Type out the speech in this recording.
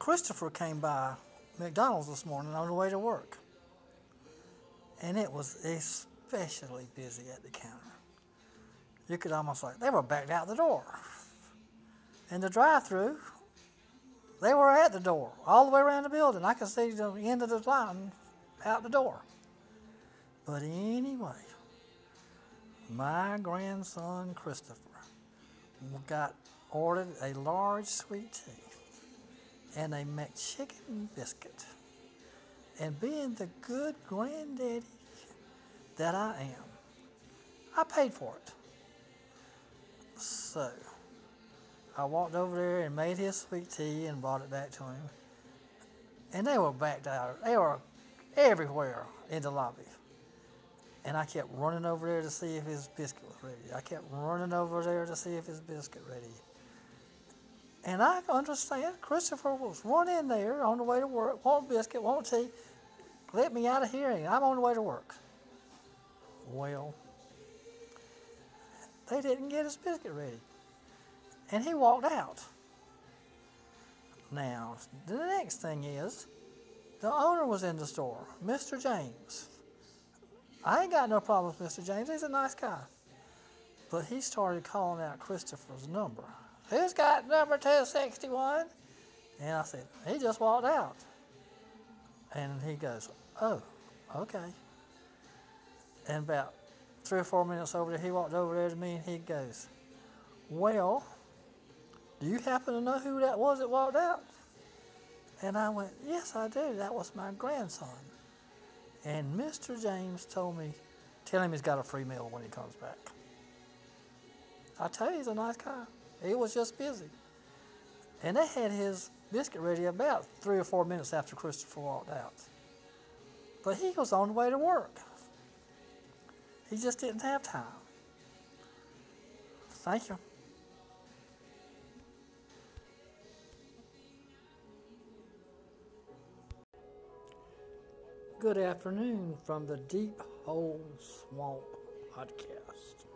Christopher came by McDonald's this morning on the way to work, and it was especially busy at the counter. You could almost like they were backed out the door. In the drive-through, they were at the door all the way around the building. I could see the end of the line out the door. But anyway, my grandson Christopher got ordered a large sweet tea and a McChicken biscuit. And being the good granddaddy that I am, I paid for it. So I walked over there and made his sweet tea and brought it back to him. And they were backed out. They were everywhere in the lobby. And I kept running over there to see if his biscuit was ready. I kept running over there to see if his biscuit ready. And I understand Christopher was running there on the way to work, want biscuit, want tea, let me out of here, and I'm on the way to work. Well, they didn't get his biscuit ready. And he walked out. Now, the next thing is, the owner was in the store, Mr. James. I ain't got no problem with Mr. James. He's a nice guy. But he started calling out Christopher's number. Who's got number 261? And I said, he just walked out. And he goes, oh, okay. And about three or four minutes over there, he walked over there to me and he goes, well, do you happen to know who that was that walked out? And I went, yes, I do. That was my grandson. And Mr. James told me, tell him he's got a free meal when he comes back. I tell you, he's a nice guy. He was just busy. And they had his biscuit ready about three or four minutes after Christopher walked out. But he was on the way to work. He just didn't have time. Thank you. Good afternoon from the Deep Hole Swamp podcast.